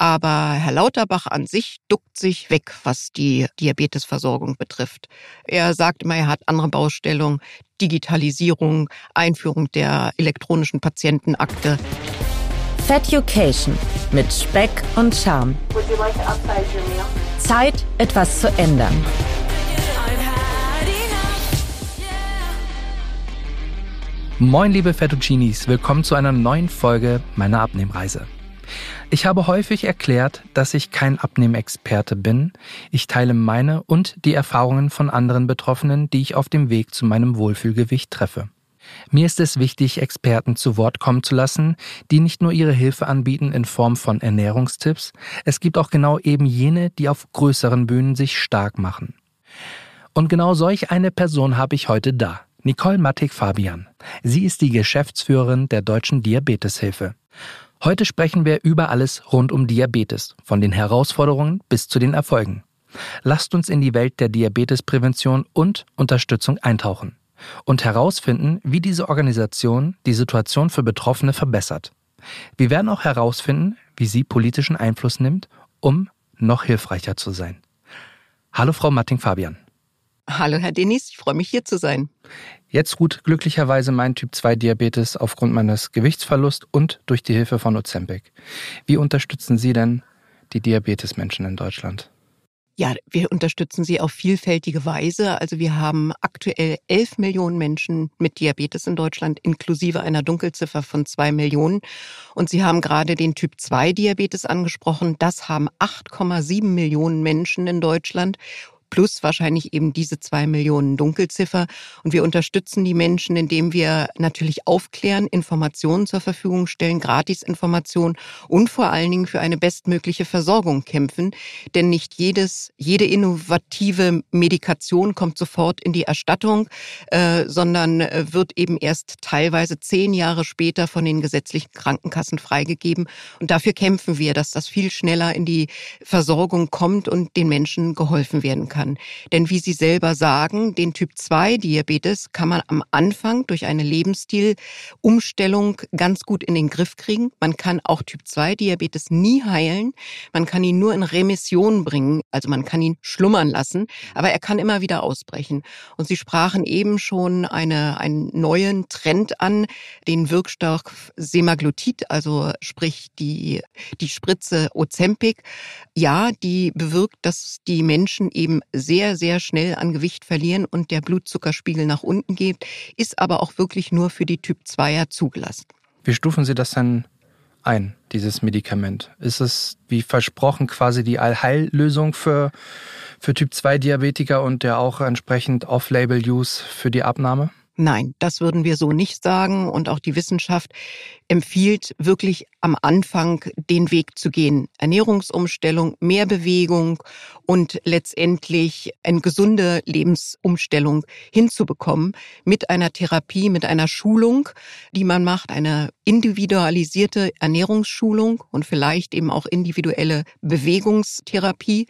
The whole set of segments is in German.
Aber Herr Lauterbach an sich duckt sich weg, was die Diabetesversorgung betrifft. Er sagt immer, er hat andere Baustellungen, Digitalisierung, Einführung der elektronischen Patientenakte. Feducation mit Speck und Charme. Zeit, etwas zu ändern. Moin liebe Fettuccinis, willkommen zu einer neuen Folge meiner Abnehmreise. Ich habe häufig erklärt, dass ich kein Abnehmexperte bin. Ich teile meine und die Erfahrungen von anderen Betroffenen, die ich auf dem Weg zu meinem Wohlfühlgewicht treffe. Mir ist es wichtig, Experten zu Wort kommen zu lassen, die nicht nur ihre Hilfe anbieten in Form von Ernährungstipps, es gibt auch genau eben jene, die auf größeren Bühnen sich stark machen. Und genau solch eine Person habe ich heute da. Nicole Mattig-Fabian. Sie ist die Geschäftsführerin der Deutschen Diabeteshilfe. Heute sprechen wir über alles rund um Diabetes, von den Herausforderungen bis zu den Erfolgen. Lasst uns in die Welt der Diabetesprävention und Unterstützung eintauchen und herausfinden, wie diese Organisation die Situation für Betroffene verbessert. Wir werden auch herausfinden, wie sie politischen Einfluss nimmt, um noch hilfreicher zu sein. Hallo Frau Matting-Fabian. Hallo Herr Denis, ich freue mich hier zu sein. Jetzt ruht glücklicherweise mein Typ 2 Diabetes aufgrund meines Gewichtsverlusts und durch die Hilfe von Ozempic. Wie unterstützen Sie denn die Diabetesmenschen in Deutschland? Ja, wir unterstützen sie auf vielfältige Weise. Also wir haben aktuell 11 Millionen Menschen mit Diabetes in Deutschland, inklusive einer Dunkelziffer von zwei Millionen. Und Sie haben gerade den Typ 2 Diabetes angesprochen. Das haben 8,7 Millionen Menschen in Deutschland plus wahrscheinlich eben diese zwei Millionen Dunkelziffer. Und wir unterstützen die Menschen, indem wir natürlich aufklären, Informationen zur Verfügung stellen, Gratisinformationen und vor allen Dingen für eine bestmögliche Versorgung kämpfen. Denn nicht jedes, jede innovative Medikation kommt sofort in die Erstattung, äh, sondern äh, wird eben erst teilweise zehn Jahre später von den gesetzlichen Krankenkassen freigegeben. Und dafür kämpfen wir, dass das viel schneller in die Versorgung kommt und den Menschen geholfen werden kann kann. Denn wie Sie selber sagen, den Typ 2 Diabetes kann man am Anfang durch eine Lebensstilumstellung ganz gut in den Griff kriegen. Man kann auch Typ 2 Diabetes nie heilen. Man kann ihn nur in Remission bringen. Also man kann ihn schlummern lassen, aber er kann immer wieder ausbrechen. Und Sie sprachen eben schon eine, einen neuen Trend an, den Wirkstoff Semaglutid, also sprich die, die Spritze Ozempic. Ja, die bewirkt, dass die Menschen eben sehr, sehr schnell an Gewicht verlieren und der Blutzuckerspiegel nach unten geht, ist aber auch wirklich nur für die Typ 2er zugelassen. Wie stufen Sie das denn ein, dieses Medikament? Ist es wie versprochen quasi die Allheillösung für, für Typ 2 Diabetiker und der auch entsprechend Off-Label-Use für die Abnahme? Nein, das würden wir so nicht sagen. Und auch die Wissenschaft empfiehlt wirklich am Anfang den Weg zu gehen. Ernährungsumstellung, mehr Bewegung und letztendlich eine gesunde Lebensumstellung hinzubekommen mit einer Therapie, mit einer Schulung, die man macht, eine individualisierte Ernährungsschulung und vielleicht eben auch individuelle Bewegungstherapie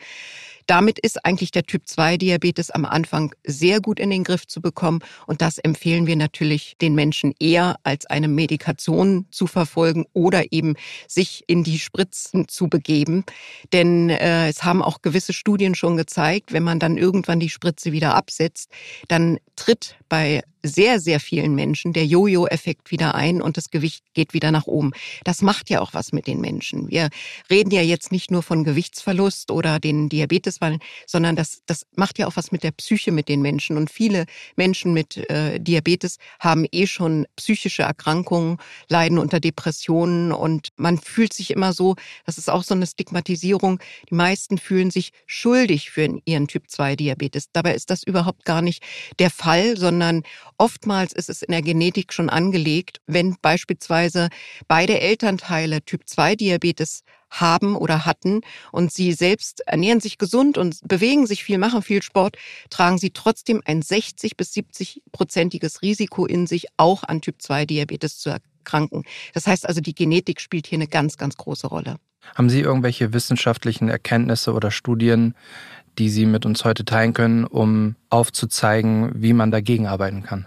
damit ist eigentlich der Typ 2 Diabetes am Anfang sehr gut in den Griff zu bekommen. Und das empfehlen wir natürlich den Menschen eher als eine Medikation zu verfolgen oder eben sich in die Spritzen zu begeben. Denn äh, es haben auch gewisse Studien schon gezeigt, wenn man dann irgendwann die Spritze wieder absetzt, dann tritt bei sehr, sehr vielen Menschen der Jojo-Effekt wieder ein und das Gewicht geht wieder nach oben. Das macht ja auch was mit den Menschen. Wir reden ja jetzt nicht nur von Gewichtsverlust oder den Diabeteswahlen, sondern das, das macht ja auch was mit der Psyche mit den Menschen. Und viele Menschen mit äh, Diabetes haben eh schon psychische Erkrankungen, leiden unter Depressionen und man fühlt sich immer so, das ist auch so eine Stigmatisierung, die meisten fühlen sich schuldig für ihren Typ 2 Diabetes. Dabei ist das überhaupt gar nicht der Fall, sondern Oftmals ist es in der Genetik schon angelegt, wenn beispielsweise beide Elternteile Typ 2 Diabetes haben oder hatten und sie selbst ernähren sich gesund und bewegen sich viel, machen viel Sport, tragen sie trotzdem ein 60 bis 70 prozentiges Risiko in sich, auch an Typ 2 Diabetes zu erkranken. Das heißt also, die Genetik spielt hier eine ganz, ganz große Rolle. Haben Sie irgendwelche wissenschaftlichen Erkenntnisse oder Studien, die Sie mit uns heute teilen können, um aufzuzeigen, wie man dagegen arbeiten kann?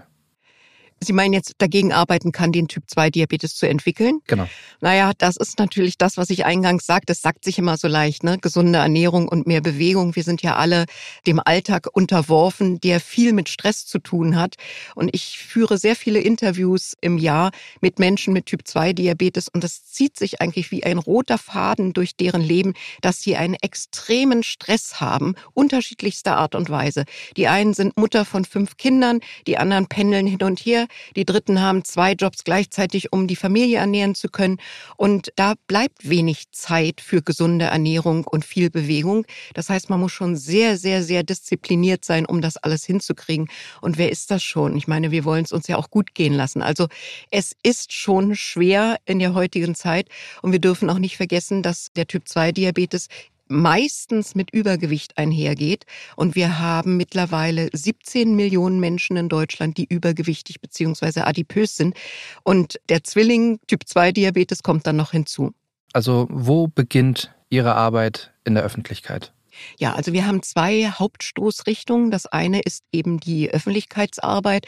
Sie meinen jetzt dagegen arbeiten kann, den Typ-2-Diabetes zu entwickeln? Genau. Naja, das ist natürlich das, was ich eingangs sagte. Das sagt sich immer so leicht, ne? Gesunde Ernährung und mehr Bewegung. Wir sind ja alle dem Alltag unterworfen, der viel mit Stress zu tun hat. Und ich führe sehr viele Interviews im Jahr mit Menschen mit Typ-2-Diabetes und das zieht sich eigentlich wie ein roter Faden durch deren Leben, dass sie einen extremen Stress haben, unterschiedlichster Art und Weise. Die einen sind Mutter von fünf Kindern, die anderen pendeln hin und her, die Dritten haben zwei Jobs gleichzeitig, um die Familie ernähren zu können. Und da bleibt wenig Zeit für gesunde Ernährung und viel Bewegung. Das heißt, man muss schon sehr, sehr, sehr diszipliniert sein, um das alles hinzukriegen. Und wer ist das schon? Ich meine, wir wollen es uns ja auch gut gehen lassen. Also es ist schon schwer in der heutigen Zeit. Und wir dürfen auch nicht vergessen, dass der Typ-2-Diabetes meistens mit Übergewicht einhergeht. Und wir haben mittlerweile 17 Millionen Menschen in Deutschland, die übergewichtig bzw. adipös sind. Und der Zwilling Typ 2 Diabetes kommt dann noch hinzu. Also wo beginnt Ihre Arbeit in der Öffentlichkeit? Ja, also wir haben zwei Hauptstoßrichtungen. Das eine ist eben die Öffentlichkeitsarbeit.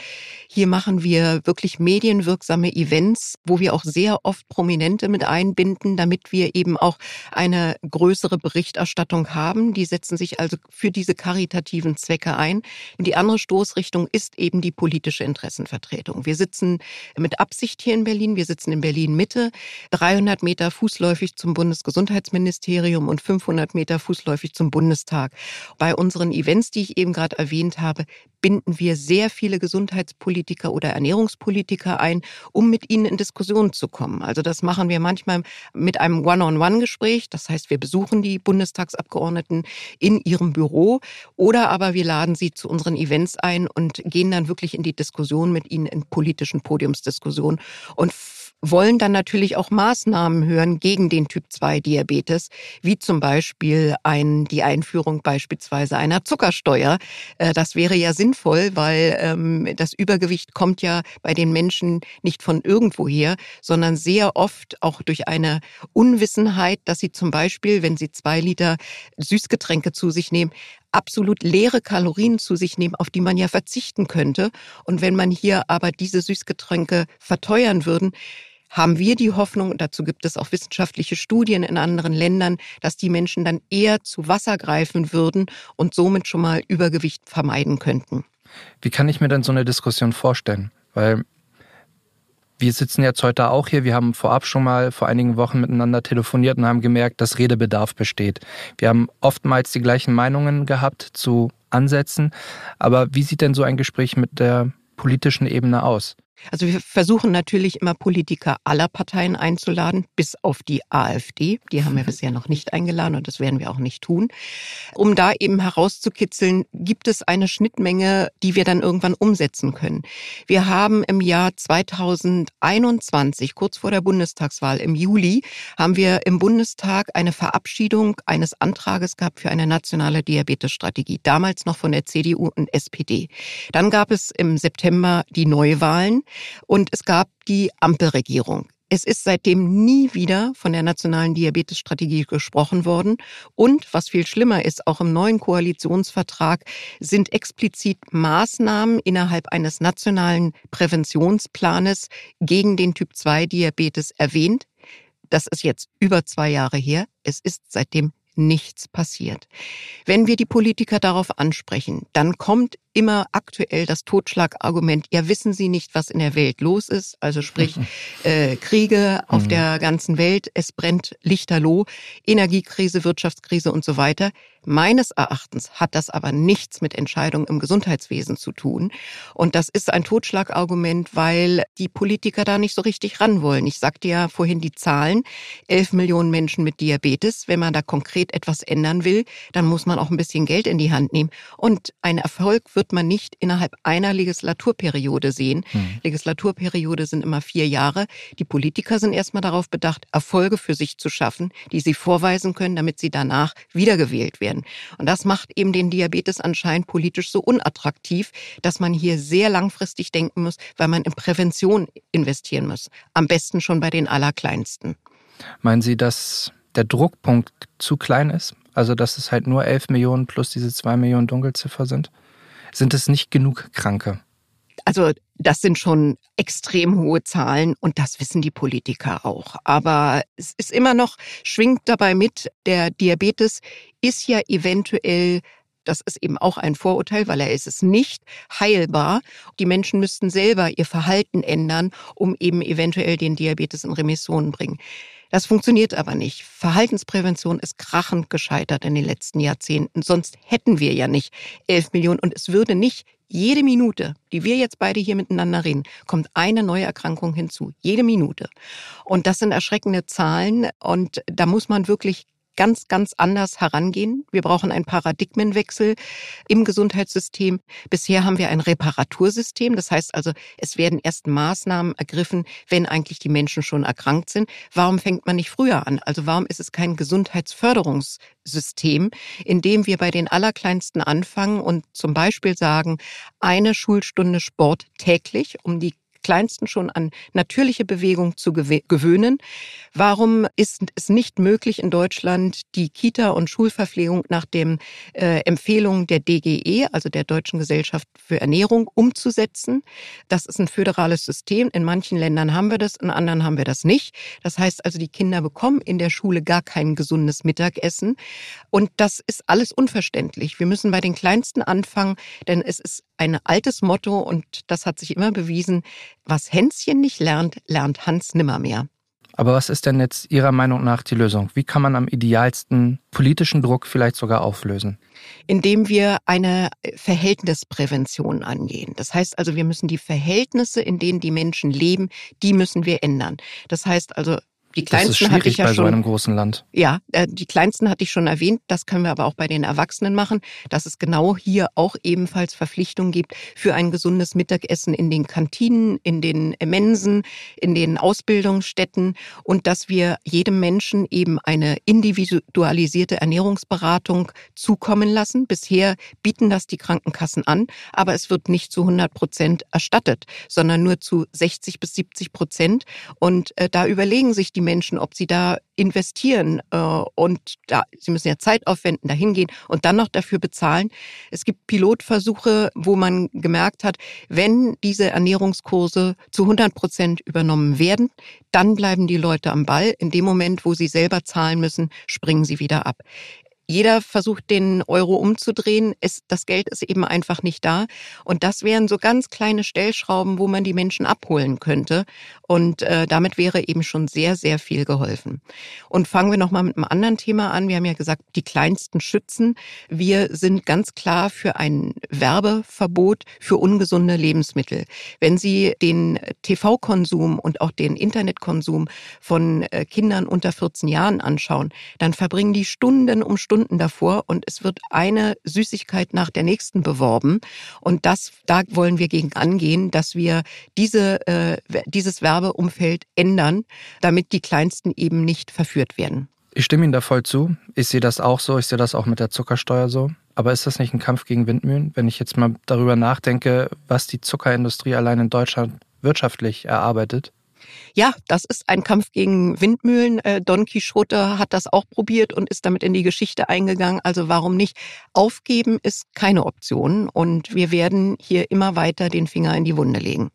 Hier machen wir wirklich medienwirksame Events, wo wir auch sehr oft Prominente mit einbinden, damit wir eben auch eine größere Berichterstattung haben. Die setzen sich also für diese karitativen Zwecke ein. Und die andere Stoßrichtung ist eben die politische Interessenvertretung. Wir sitzen mit Absicht hier in Berlin. Wir sitzen in Berlin Mitte, 300 Meter fußläufig zum Bundesgesundheitsministerium und 500 Meter fußläufig zum Bundestag. Bei unseren Events, die ich eben gerade erwähnt habe, binden wir sehr viele Gesundheitspolitiker oder Ernährungspolitiker ein, um mit ihnen in Diskussionen zu kommen. Also das machen wir manchmal mit einem One-on-One-Gespräch. Das heißt, wir besuchen die Bundestagsabgeordneten in ihrem Büro oder aber wir laden sie zu unseren Events ein und gehen dann wirklich in die Diskussion mit ihnen in politischen Podiumsdiskussionen und wollen dann natürlich auch Maßnahmen hören gegen den Typ-2-Diabetes, wie zum Beispiel ein, die Einführung beispielsweise einer Zuckersteuer. Äh, das wäre ja sinnvoll, weil ähm, das Übergewicht kommt ja bei den Menschen nicht von irgendwoher, sondern sehr oft auch durch eine Unwissenheit, dass sie zum Beispiel, wenn sie zwei Liter Süßgetränke zu sich nehmen, absolut leere Kalorien zu sich nehmen, auf die man ja verzichten könnte. Und wenn man hier aber diese Süßgetränke verteuern würden, haben wir die Hoffnung, und dazu gibt es auch wissenschaftliche Studien in anderen Ländern, dass die Menschen dann eher zu Wasser greifen würden und somit schon mal Übergewicht vermeiden könnten. Wie kann ich mir denn so eine Diskussion vorstellen? Weil wir sitzen jetzt heute auch hier. Wir haben vorab schon mal vor einigen Wochen miteinander telefoniert und haben gemerkt, dass Redebedarf besteht. Wir haben oftmals die gleichen Meinungen gehabt zu Ansätzen. Aber wie sieht denn so ein Gespräch mit der politischen Ebene aus? Also wir versuchen natürlich immer Politiker aller Parteien einzuladen, bis auf die AfD. Die haben wir bisher noch nicht eingeladen und das werden wir auch nicht tun. Um da eben herauszukitzeln, gibt es eine Schnittmenge, die wir dann irgendwann umsetzen können. Wir haben im Jahr 2021, kurz vor der Bundestagswahl im Juli, haben wir im Bundestag eine Verabschiedung eines Antrages gehabt für eine nationale Diabetesstrategie. Damals noch von der CDU und SPD. Dann gab es im September die Neuwahlen und es gab die Ampelregierung. Es ist seitdem nie wieder von der nationalen Diabetesstrategie gesprochen worden. Und was viel schlimmer ist, auch im neuen Koalitionsvertrag sind explizit Maßnahmen innerhalb eines nationalen Präventionsplanes gegen den Typ-2-Diabetes erwähnt. Das ist jetzt über zwei Jahre her. Es ist seitdem nichts passiert. Wenn wir die Politiker darauf ansprechen, dann kommt immer aktuell das Totschlagargument, ja wissen Sie nicht, was in der Welt los ist, also sprich äh, Kriege auf mhm. der ganzen Welt, es brennt lichterloh, Energiekrise, Wirtschaftskrise und so weiter. Meines Erachtens hat das aber nichts mit Entscheidungen im Gesundheitswesen zu tun. Und das ist ein Totschlagargument, weil die Politiker da nicht so richtig ran wollen. Ich sagte ja vorhin die Zahlen. Elf Millionen Menschen mit Diabetes. Wenn man da konkret etwas ändern will, dann muss man auch ein bisschen Geld in die Hand nehmen. Und ein Erfolg wird man nicht innerhalb einer Legislaturperiode sehen. Hm. Legislaturperiode sind immer vier Jahre. Die Politiker sind erstmal darauf bedacht, Erfolge für sich zu schaffen, die sie vorweisen können, damit sie danach wiedergewählt werden werden. Und das macht eben den Diabetes anscheinend politisch so unattraktiv, dass man hier sehr langfristig denken muss, weil man in Prävention investieren muss. Am besten schon bei den Allerkleinsten. Meinen Sie, dass der Druckpunkt zu klein ist? Also, dass es halt nur 11 Millionen plus diese 2 Millionen Dunkelziffer sind? Sind es nicht genug Kranke? Also das sind schon extrem hohe Zahlen und das wissen die Politiker auch. Aber es ist immer noch, schwingt dabei mit, der Diabetes ist ja eventuell das ist eben auch ein Vorurteil, weil er ist es nicht heilbar. Die Menschen müssten selber ihr Verhalten ändern, um eben eventuell den Diabetes in Remission bringen. Das funktioniert aber nicht. Verhaltensprävention ist krachend gescheitert in den letzten Jahrzehnten. Sonst hätten wir ja nicht elf Millionen und es würde nicht jede Minute, die wir jetzt beide hier miteinander reden, kommt eine neue Erkrankung hinzu. Jede Minute. Und das sind erschreckende Zahlen und da muss man wirklich ganz, ganz anders herangehen. Wir brauchen einen Paradigmenwechsel im Gesundheitssystem. Bisher haben wir ein Reparatursystem. Das heißt also, es werden erst Maßnahmen ergriffen, wenn eigentlich die Menschen schon erkrankt sind. Warum fängt man nicht früher an? Also warum ist es kein Gesundheitsförderungssystem, in dem wir bei den Allerkleinsten anfangen und zum Beispiel sagen, eine Schulstunde Sport täglich, um die Kleinsten schon an natürliche Bewegung zu gewöhnen. Warum ist es nicht möglich in Deutschland, die Kita- und Schulverpflegung nach den äh, Empfehlungen der DGE, also der Deutschen Gesellschaft für Ernährung, umzusetzen? Das ist ein föderales System. In manchen Ländern haben wir das, in anderen haben wir das nicht. Das heißt also, die Kinder bekommen in der Schule gar kein gesundes Mittagessen. Und das ist alles unverständlich. Wir müssen bei den Kleinsten anfangen, denn es ist ein altes Motto und das hat sich immer bewiesen. Was Hänschen nicht lernt, lernt Hans nimmermehr. Aber was ist denn jetzt Ihrer Meinung nach die Lösung? Wie kann man am idealsten politischen Druck vielleicht sogar auflösen? Indem wir eine Verhältnisprävention angehen. Das heißt also, wir müssen die Verhältnisse, in denen die Menschen leben, die müssen wir ändern. Das heißt also, die kleinsten das ist schwierig hatte ich ja bei schon, so einem großen Land. Ja, äh, die kleinsten hatte ich schon erwähnt. Das können wir aber auch bei den Erwachsenen machen, dass es genau hier auch ebenfalls Verpflichtungen gibt für ein gesundes Mittagessen in den Kantinen, in den Mensen, in den Ausbildungsstätten und dass wir jedem Menschen eben eine individualisierte Ernährungsberatung zukommen lassen. Bisher bieten das die Krankenkassen an, aber es wird nicht zu 100 Prozent erstattet, sondern nur zu 60 bis 70 Prozent. Und äh, da überlegen sich die Menschen, ob sie da investieren äh, und da, sie müssen ja Zeit aufwenden, da hingehen und dann noch dafür bezahlen. Es gibt Pilotversuche, wo man gemerkt hat, wenn diese Ernährungskurse zu 100 Prozent übernommen werden, dann bleiben die Leute am Ball. In dem Moment, wo sie selber zahlen müssen, springen sie wieder ab. Jeder versucht, den Euro umzudrehen. Es, das Geld ist eben einfach nicht da. Und das wären so ganz kleine Stellschrauben, wo man die Menschen abholen könnte. Und äh, damit wäre eben schon sehr, sehr viel geholfen. Und fangen wir nochmal mit einem anderen Thema an. Wir haben ja gesagt, die kleinsten schützen. Wir sind ganz klar für ein Werbeverbot für ungesunde Lebensmittel. Wenn Sie den TV-Konsum und auch den Internetkonsum von äh, Kindern unter 14 Jahren anschauen, dann verbringen die Stunden um Stunden Stunden davor und es wird eine Süßigkeit nach der nächsten beworben. Und das, da wollen wir gegen angehen, dass wir diese, äh, dieses Werbeumfeld ändern, damit die Kleinsten eben nicht verführt werden. Ich stimme Ihnen da voll zu. Ich sehe das auch so. Ich sehe das auch mit der Zuckersteuer so. Aber ist das nicht ein Kampf gegen Windmühlen? Wenn ich jetzt mal darüber nachdenke, was die Zuckerindustrie allein in Deutschland wirtschaftlich erarbeitet? Ja, das ist ein Kampf gegen Windmühlen. Äh, Don Quixote hat das auch probiert und ist damit in die Geschichte eingegangen. Also warum nicht? Aufgeben ist keine Option und wir werden hier immer weiter den Finger in die Wunde legen.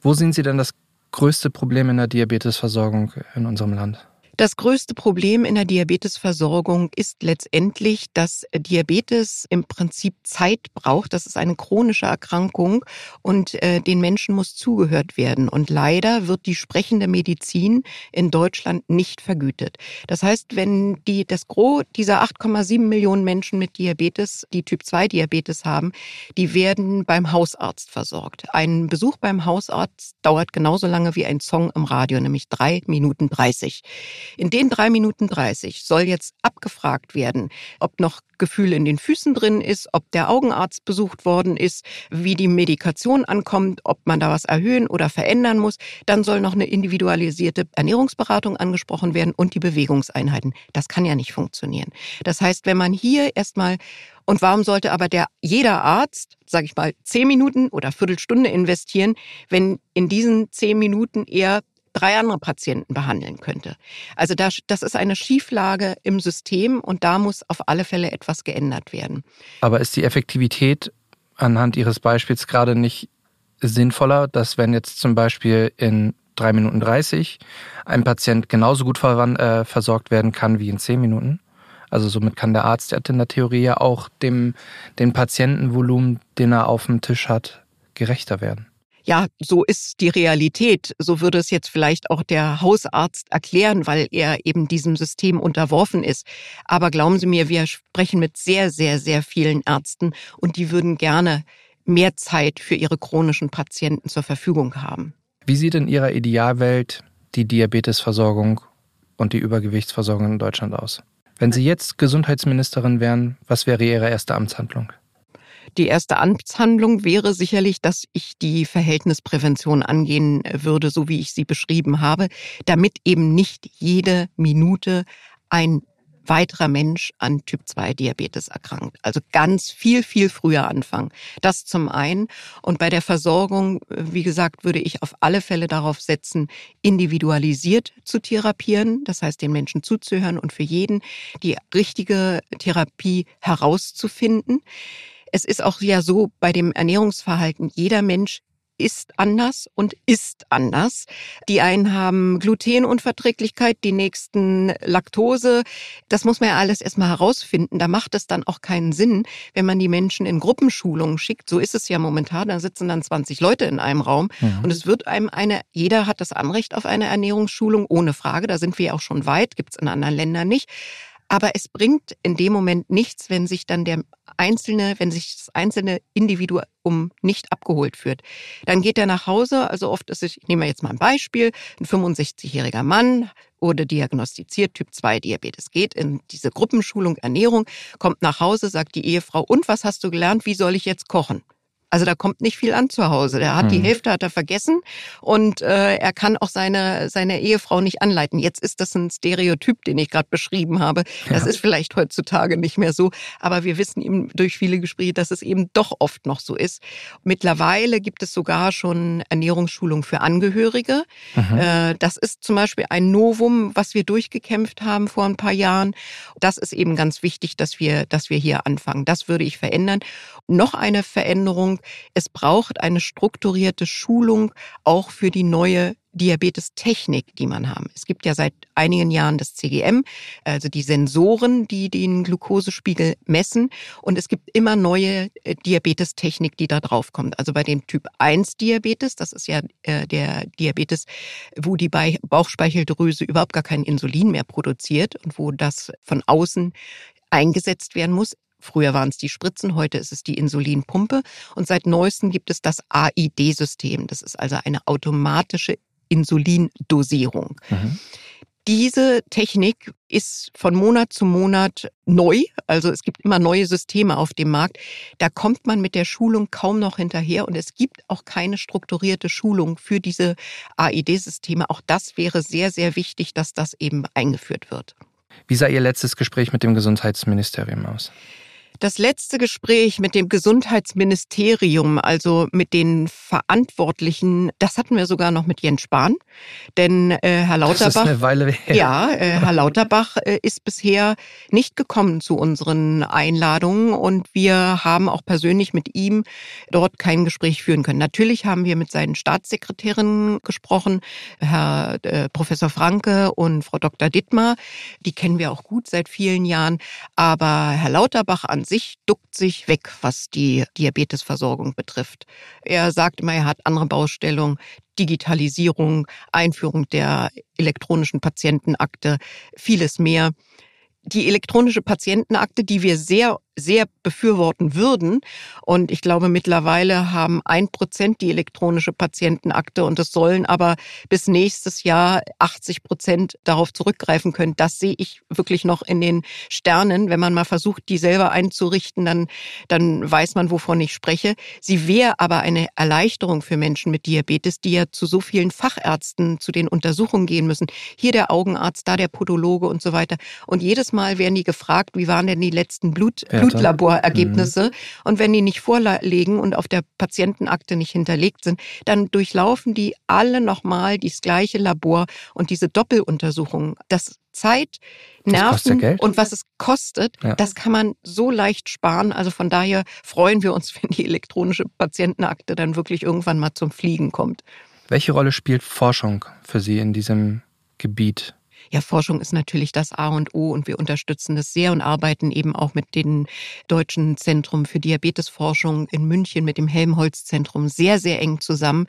Wo sehen Sie denn das größte Problem in der Diabetesversorgung in unserem Land? Das größte Problem in der Diabetesversorgung ist letztendlich, dass Diabetes im Prinzip Zeit braucht. Das ist eine chronische Erkrankung und äh, den Menschen muss zugehört werden. Und leider wird die sprechende Medizin in Deutschland nicht vergütet. Das heißt, wenn die, das Gros dieser 8,7 Millionen Menschen mit Diabetes, die Typ 2 Diabetes haben, die werden beim Hausarzt versorgt. Ein Besuch beim Hausarzt dauert genauso lange wie ein Song im Radio, nämlich drei Minuten dreißig. In den drei Minuten 30 soll jetzt abgefragt werden, ob noch Gefühl in den Füßen drin ist, ob der Augenarzt besucht worden ist, wie die Medikation ankommt, ob man da was erhöhen oder verändern muss. Dann soll noch eine individualisierte Ernährungsberatung angesprochen werden und die Bewegungseinheiten. Das kann ja nicht funktionieren. Das heißt, wenn man hier erstmal und warum sollte aber der jeder Arzt, sage ich mal, zehn Minuten oder Viertelstunde investieren, wenn in diesen zehn Minuten er drei andere Patienten behandeln könnte. Also das, das ist eine Schieflage im System und da muss auf alle Fälle etwas geändert werden. Aber ist die Effektivität anhand Ihres Beispiels gerade nicht sinnvoller, dass wenn jetzt zum Beispiel in drei Minuten 30 ein Patient genauso gut äh, versorgt werden kann wie in zehn Minuten? Also somit kann der Arzt in der Theorie ja auch dem, dem Patientenvolumen, den er auf dem Tisch hat, gerechter werden. Ja, so ist die Realität. So würde es jetzt vielleicht auch der Hausarzt erklären, weil er eben diesem System unterworfen ist. Aber glauben Sie mir, wir sprechen mit sehr, sehr, sehr vielen Ärzten und die würden gerne mehr Zeit für ihre chronischen Patienten zur Verfügung haben. Wie sieht in Ihrer Idealwelt die Diabetesversorgung und die Übergewichtsversorgung in Deutschland aus? Wenn Sie jetzt Gesundheitsministerin wären, was wäre Ihre erste Amtshandlung? Die erste Amtshandlung wäre sicherlich, dass ich die Verhältnisprävention angehen würde, so wie ich sie beschrieben habe, damit eben nicht jede Minute ein weiterer Mensch an Typ-2-Diabetes erkrankt. Also ganz viel, viel früher anfangen. Das zum einen. Und bei der Versorgung, wie gesagt, würde ich auf alle Fälle darauf setzen, individualisiert zu therapieren. Das heißt, den Menschen zuzuhören und für jeden die richtige Therapie herauszufinden. Es ist auch ja so bei dem Ernährungsverhalten, jeder Mensch ist anders und ist anders. Die einen haben Glutenunverträglichkeit, die nächsten Laktose. Das muss man ja alles erstmal herausfinden. Da macht es dann auch keinen Sinn, wenn man die Menschen in Gruppenschulungen schickt. So ist es ja momentan. Da sitzen dann 20 Leute in einem Raum mhm. und es wird einem eine, jeder hat das Anrecht auf eine Ernährungsschulung, ohne Frage. Da sind wir auch schon weit, gibt's in anderen Ländern nicht. Aber es bringt in dem Moment nichts, wenn sich dann der einzelne, wenn sich das einzelne Individuum nicht abgeholt führt. Dann geht er nach Hause, also oft ist es, ich nehme jetzt mal ein Beispiel, ein 65-jähriger Mann wurde diagnostiziert, Typ 2 Diabetes, geht in diese Gruppenschulung Ernährung, kommt nach Hause, sagt die Ehefrau, und was hast du gelernt, wie soll ich jetzt kochen? Also da kommt nicht viel an zu Hause. Der hat mhm. die Hälfte hat er vergessen und äh, er kann auch seine seine Ehefrau nicht anleiten. Jetzt ist das ein Stereotyp, den ich gerade beschrieben habe. Das ja. ist vielleicht heutzutage nicht mehr so, aber wir wissen eben durch viele Gespräche, dass es eben doch oft noch so ist. Mittlerweile gibt es sogar schon Ernährungsschulung für Angehörige. Mhm. Äh, das ist zum Beispiel ein Novum, was wir durchgekämpft haben vor ein paar Jahren. Das ist eben ganz wichtig, dass wir dass wir hier anfangen. Das würde ich verändern. Noch eine Veränderung es braucht eine strukturierte Schulung auch für die neue Diabetestechnik, die man haben. Es gibt ja seit einigen Jahren das CGM, also die Sensoren, die den Glukosespiegel messen. Und es gibt immer neue äh, Diabetestechnik, die da drauf kommt. Also bei dem Typ 1 Diabetes, das ist ja äh, der Diabetes, wo die Bauchspeicheldrüse überhaupt gar kein Insulin mehr produziert und wo das von außen eingesetzt werden muss, Früher waren es die Spritzen, heute ist es die Insulinpumpe. Und seit neuestem gibt es das AID-System. Das ist also eine automatische Insulindosierung. Mhm. Diese Technik ist von Monat zu Monat neu. Also es gibt immer neue Systeme auf dem Markt. Da kommt man mit der Schulung kaum noch hinterher und es gibt auch keine strukturierte Schulung für diese AID-Systeme. Auch das wäre sehr, sehr wichtig, dass das eben eingeführt wird. Wie sah Ihr letztes Gespräch mit dem Gesundheitsministerium aus? Das letzte Gespräch mit dem Gesundheitsministerium, also mit den Verantwortlichen, das hatten wir sogar noch mit Jens Spahn. Denn äh, Herr Lauterbach. Das ist eine Weile her. Ja, äh, Herr Lauterbach äh, ist bisher nicht gekommen zu unseren Einladungen und wir haben auch persönlich mit ihm dort kein Gespräch führen können. Natürlich haben wir mit seinen Staatssekretärinnen gesprochen, Herr äh, Professor Franke und Frau Dr. Dittmar. Die kennen wir auch gut seit vielen Jahren. Aber Herr Lauterbach an sich duckt sich weg, was die Diabetesversorgung betrifft. Er sagt immer, er hat andere Baustellungen, Digitalisierung, Einführung der elektronischen Patientenakte, vieles mehr. Die elektronische Patientenakte, die wir sehr sehr befürworten würden. Und ich glaube, mittlerweile haben ein Prozent die elektronische Patientenakte und es sollen aber bis nächstes Jahr 80 Prozent darauf zurückgreifen können. Das sehe ich wirklich noch in den Sternen. Wenn man mal versucht, die selber einzurichten, dann, dann weiß man, wovon ich spreche. Sie wäre aber eine Erleichterung für Menschen mit Diabetes, die ja zu so vielen Fachärzten zu den Untersuchungen gehen müssen. Hier der Augenarzt, da der Podologe und so weiter. Und jedes Mal werden die gefragt, wie waren denn die letzten Blut, ja Blutlaborergebnisse. Mhm. Und wenn die nicht vorliegen und auf der Patientenakte nicht hinterlegt sind, dann durchlaufen die alle nochmal das gleiche Labor und diese Doppeluntersuchung. Das Zeit, Nerven ja und was es kostet, ja. das kann man so leicht sparen. Also von daher freuen wir uns, wenn die elektronische Patientenakte dann wirklich irgendwann mal zum Fliegen kommt. Welche Rolle spielt Forschung für Sie in diesem Gebiet? Ja, Forschung ist natürlich das A und O und wir unterstützen das sehr und arbeiten eben auch mit dem Deutschen Zentrum für Diabetesforschung in München, mit dem Helmholtz-Zentrum sehr, sehr eng zusammen.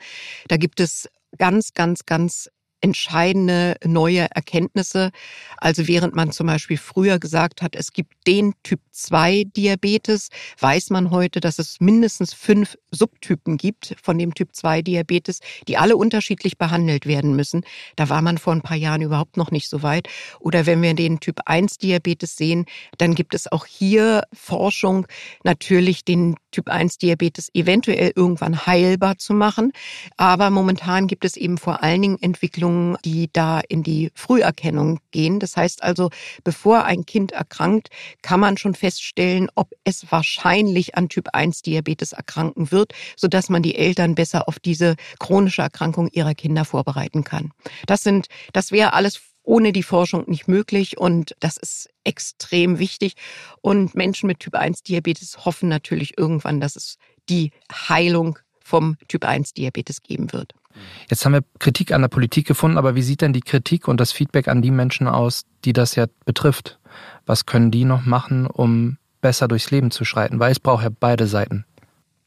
Da gibt es ganz, ganz, ganz entscheidende neue Erkenntnisse. Also während man zum Beispiel früher gesagt hat, es gibt den Typ 2 Diabetes, weiß man heute, dass es mindestens fünf Subtypen gibt von dem Typ 2 Diabetes, die alle unterschiedlich behandelt werden müssen. Da war man vor ein paar Jahren überhaupt noch nicht so weit. Oder wenn wir den Typ 1 Diabetes sehen, dann gibt es auch hier Forschung, natürlich den Typ 1 Diabetes eventuell irgendwann heilbar zu machen. Aber momentan gibt es eben vor allen Dingen Entwicklungen, die da in die Früherkennung gehen. Das heißt also, bevor ein Kind erkrankt, kann man schon feststellen, ob es wahrscheinlich an Typ 1 Diabetes erkranken wird, sodass man die Eltern besser auf diese chronische Erkrankung ihrer Kinder vorbereiten kann. Das sind, das wäre alles ohne die Forschung nicht möglich und das ist extrem wichtig. Und Menschen mit Typ 1 Diabetes hoffen natürlich irgendwann, dass es die Heilung vom Typ 1 Diabetes geben wird. Jetzt haben wir Kritik an der Politik gefunden, aber wie sieht denn die Kritik und das Feedback an die Menschen aus, die das ja betrifft? Was können die noch machen, um besser durchs Leben zu schreiten? Weil es braucht ja beide Seiten.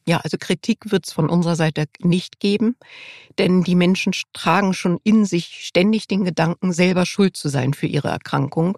Ja, also Kritik wird es von unserer Seite nicht geben, denn die Menschen tragen schon in sich ständig den Gedanken, selber schuld zu sein für ihre Erkrankung.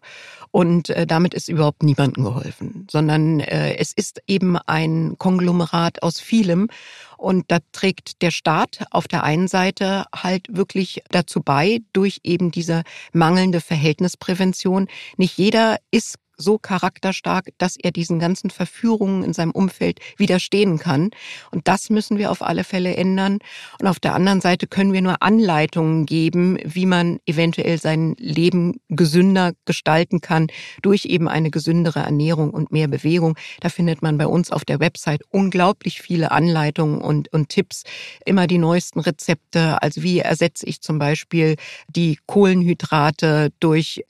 Und äh, damit ist überhaupt niemandem geholfen, sondern äh, es ist eben ein Konglomerat aus vielem. Und da trägt der Staat auf der einen Seite halt wirklich dazu bei, durch eben diese mangelnde Verhältnisprävention. Nicht jeder ist so charakterstark, dass er diesen ganzen Verführungen in seinem Umfeld widerstehen kann. Und das müssen wir auf alle Fälle ändern. Und auf der anderen Seite können wir nur Anleitungen geben, wie man eventuell sein Leben gesünder gestalten kann durch eben eine gesündere Ernährung und mehr Bewegung. Da findet man bei uns auf der Website unglaublich viele Anleitungen und, und Tipps, immer die neuesten Rezepte. Also wie ersetze ich zum Beispiel die Kohlenhydrate durch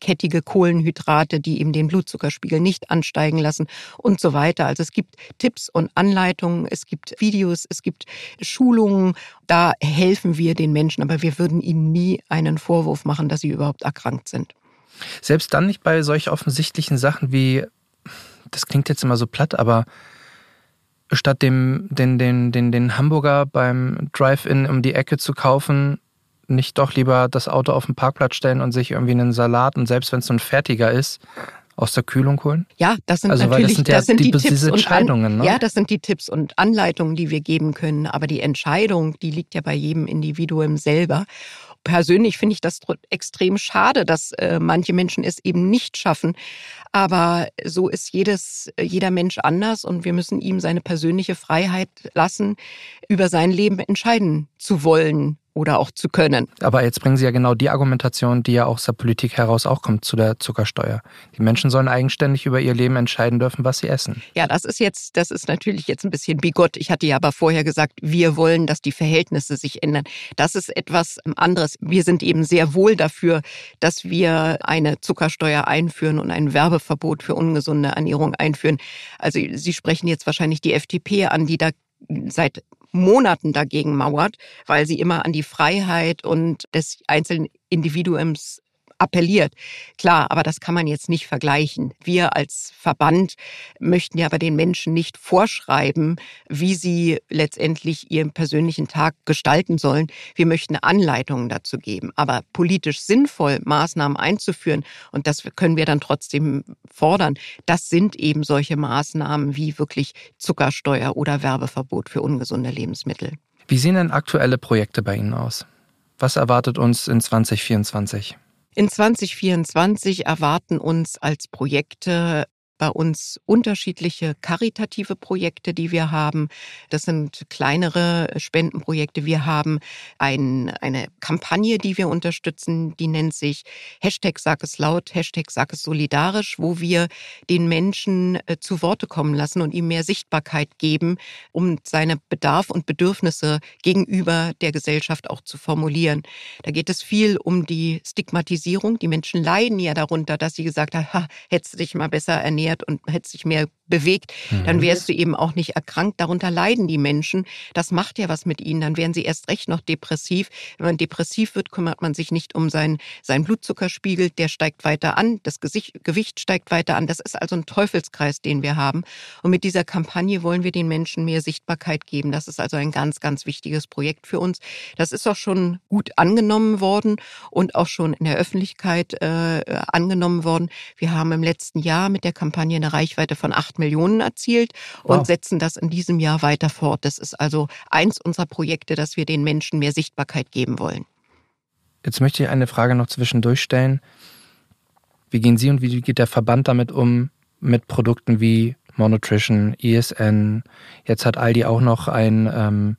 langekettige Kohlenhydrate, die eben den Blutzuckerspiegel nicht ansteigen lassen und so weiter. Also es gibt Tipps und Anleitungen, es gibt Videos, es gibt Schulungen. Da helfen wir den Menschen, aber wir würden ihnen nie einen Vorwurf machen, dass sie überhaupt erkrankt sind. Selbst dann nicht bei solch offensichtlichen Sachen wie, das klingt jetzt immer so platt, aber statt dem, den, den, den, den Hamburger beim Drive-In um die Ecke zu kaufen, nicht doch lieber das Auto auf den Parkplatz stellen und sich irgendwie einen Salat und selbst wenn es so ein fertiger ist, aus der Kühlung holen? Ja, das sind also, natürlich das sind, ja das sind die, die, Tipps und An, ne? Ja, das sind die Tipps und Anleitungen, die wir geben können. Aber die Entscheidung, die liegt ja bei jedem Individuum selber. Persönlich finde ich das extrem schade, dass äh, manche Menschen es eben nicht schaffen. Aber so ist jedes, jeder Mensch anders und wir müssen ihm seine persönliche Freiheit lassen, über sein Leben entscheiden zu wollen oder auch zu können. Aber jetzt bringen Sie ja genau die Argumentation, die ja aus der Politik heraus auch kommt zu der Zuckersteuer. Die Menschen sollen eigenständig über ihr Leben entscheiden dürfen, was sie essen. Ja, das ist jetzt, das ist natürlich jetzt ein bisschen bigott. Ich hatte ja aber vorher gesagt, wir wollen, dass die Verhältnisse sich ändern. Das ist etwas anderes. Wir sind eben sehr wohl dafür, dass wir eine Zuckersteuer einführen und ein Werbeverbot für ungesunde Ernährung einführen. Also Sie sprechen jetzt wahrscheinlich die FDP an, die da seit Monaten dagegen mauert, weil sie immer an die Freiheit und des einzelnen Individuums appelliert. Klar, aber das kann man jetzt nicht vergleichen. Wir als Verband möchten ja aber den Menschen nicht vorschreiben, wie sie letztendlich ihren persönlichen Tag gestalten sollen. Wir möchten Anleitungen dazu geben. Aber politisch sinnvoll Maßnahmen einzuführen, und das können wir dann trotzdem fordern, das sind eben solche Maßnahmen wie wirklich Zuckersteuer oder Werbeverbot für ungesunde Lebensmittel. Wie sehen denn aktuelle Projekte bei Ihnen aus? Was erwartet uns in 2024? In 2024 erwarten uns als Projekte bei uns unterschiedliche karitative Projekte, die wir haben. Das sind kleinere Spendenprojekte. Wir haben ein, eine Kampagne, die wir unterstützen, die nennt sich Hashtag Sag es laut, Hashtag Sag es solidarisch, wo wir den Menschen äh, zu Worte kommen lassen und ihm mehr Sichtbarkeit geben, um seine Bedarf und Bedürfnisse gegenüber der Gesellschaft auch zu formulieren. Da geht es viel um die Stigmatisierung. Die Menschen leiden ja darunter, dass sie gesagt haben, ha, hättest du dich mal besser ernährt und hättest dich mehr bewegt, mhm. dann wärst du eben auch nicht erkrankt. Darunter leiden die Menschen. Das macht ja was mit ihnen. Dann werden sie erst recht noch depressiv. Wenn man depressiv wird, kümmert man sich nicht um seinen, seinen Blutzuckerspiegel. Der steigt weiter an. Das Gesicht, Gewicht steigt weiter an. Das ist also ein Teufelskreis, den wir haben. Und mit dieser Kampagne wollen wir den Menschen mehr Sichtbarkeit geben. Das ist also ein ganz, ganz wichtiges Projekt für uns. Das ist auch schon gut angenommen worden und auch schon in der Öffentlichkeit äh, angenommen worden. Wir haben im letzten Jahr mit der Kampagne eine Reichweite von acht Millionen erzielt und wow. setzen das in diesem Jahr weiter fort. Das ist also eins unserer Projekte, dass wir den Menschen mehr Sichtbarkeit geben wollen. Jetzt möchte ich eine Frage noch zwischendurch stellen. Wie gehen Sie und wie geht der Verband damit um, mit Produkten wie Monutrition, ESN? Jetzt hat Aldi auch noch ein ähm,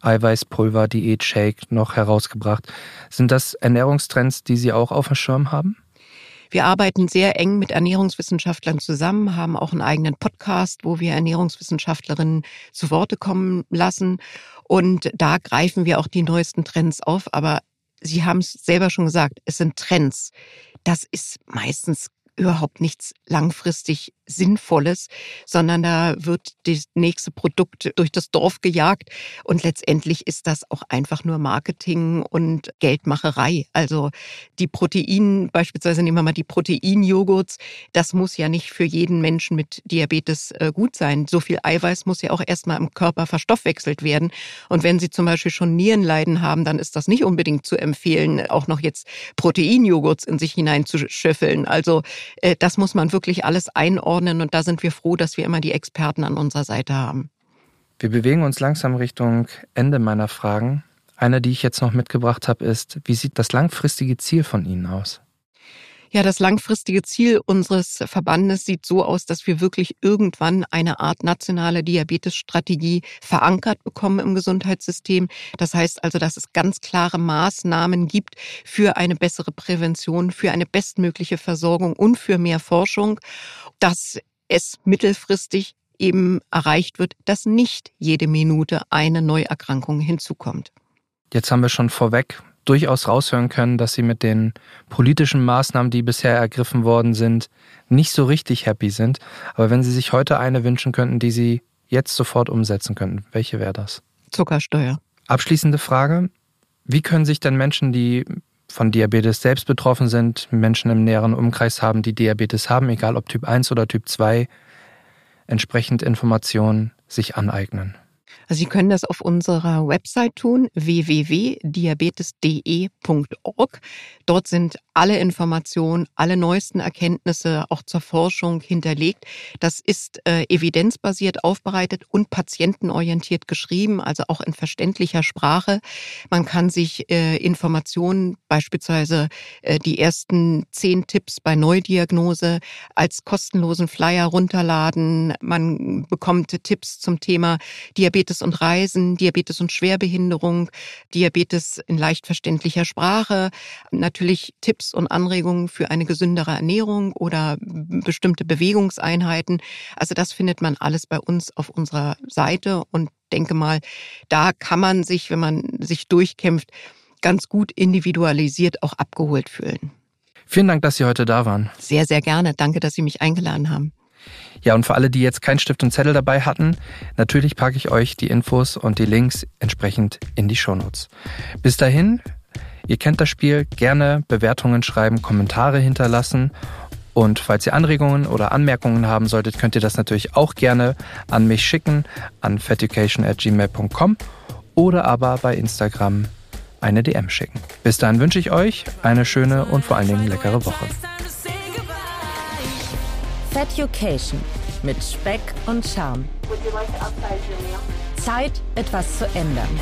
Eiweißpulver, Diät-Shake noch herausgebracht. Sind das Ernährungstrends, die Sie auch auf dem Schirm haben? Wir arbeiten sehr eng mit Ernährungswissenschaftlern zusammen, haben auch einen eigenen Podcast, wo wir Ernährungswissenschaftlerinnen zu Worte kommen lassen. Und da greifen wir auch die neuesten Trends auf. Aber Sie haben es selber schon gesagt, es sind Trends. Das ist meistens überhaupt nichts langfristig Sinnvolles, sondern da wird das nächste Produkt durch das Dorf gejagt und letztendlich ist das auch einfach nur Marketing und Geldmacherei. Also die Protein, beispielsweise nehmen wir mal die Proteinjoghurts, das muss ja nicht für jeden Menschen mit Diabetes äh, gut sein. So viel Eiweiß muss ja auch erstmal im Körper verstoffwechselt werden. Und wenn Sie zum Beispiel schon Nierenleiden haben, dann ist das nicht unbedingt zu empfehlen, auch noch jetzt Proteinjoghurts in sich hineinzuschöffeln. Also äh, das muss man wirklich alles einordnen einordnen. Und da sind wir froh, dass wir immer die Experten an unserer Seite haben. Wir bewegen uns langsam Richtung Ende meiner Fragen. Eine, die ich jetzt noch mitgebracht habe, ist, wie sieht das langfristige Ziel von Ihnen aus? Ja, das langfristige Ziel unseres Verbandes sieht so aus, dass wir wirklich irgendwann eine Art nationale Diabetesstrategie verankert bekommen im Gesundheitssystem. Das heißt also, dass es ganz klare Maßnahmen gibt für eine bessere Prävention, für eine bestmögliche Versorgung und für mehr Forschung, dass es mittelfristig eben erreicht wird, dass nicht jede Minute eine Neuerkrankung hinzukommt. Jetzt haben wir schon vorweg durchaus raushören können, dass sie mit den politischen Maßnahmen, die bisher ergriffen worden sind, nicht so richtig happy sind. Aber wenn Sie sich heute eine wünschen könnten, die Sie jetzt sofort umsetzen könnten, welche wäre das? Zuckersteuer. Abschließende Frage. Wie können sich denn Menschen, die von Diabetes selbst betroffen sind, Menschen im näheren Umkreis haben, die Diabetes haben, egal ob Typ 1 oder Typ 2, entsprechend Informationen sich aneignen? Also Sie können das auf unserer Website tun, www.diabetes.de.org. Dort sind alle Informationen, alle neuesten Erkenntnisse auch zur Forschung hinterlegt. Das ist äh, evidenzbasiert aufbereitet und patientenorientiert geschrieben, also auch in verständlicher Sprache. Man kann sich äh, Informationen, beispielsweise äh, die ersten zehn Tipps bei Neudiagnose, als kostenlosen Flyer runterladen. Man bekommt Tipps zum Thema Diabetes Diabetes und Reisen, Diabetes und Schwerbehinderung, Diabetes in leicht verständlicher Sprache, natürlich Tipps und Anregungen für eine gesündere Ernährung oder bestimmte Bewegungseinheiten. Also das findet man alles bei uns auf unserer Seite und denke mal, da kann man sich, wenn man sich durchkämpft, ganz gut individualisiert auch abgeholt fühlen. Vielen Dank, dass Sie heute da waren. Sehr, sehr gerne. Danke, dass Sie mich eingeladen haben. Ja, und für alle, die jetzt keinen Stift und Zettel dabei hatten, natürlich packe ich euch die Infos und die Links entsprechend in die Shownotes. Bis dahin, ihr kennt das Spiel, gerne Bewertungen schreiben, Kommentare hinterlassen und falls ihr Anregungen oder Anmerkungen haben solltet, könnt ihr das natürlich auch gerne an mich schicken, an feducation.gmail.com oder aber bei Instagram eine DM schicken. Bis dahin wünsche ich euch eine schöne und vor allen Dingen leckere Woche. Feducation mit Speck und Charme. Zeit, etwas zu ändern.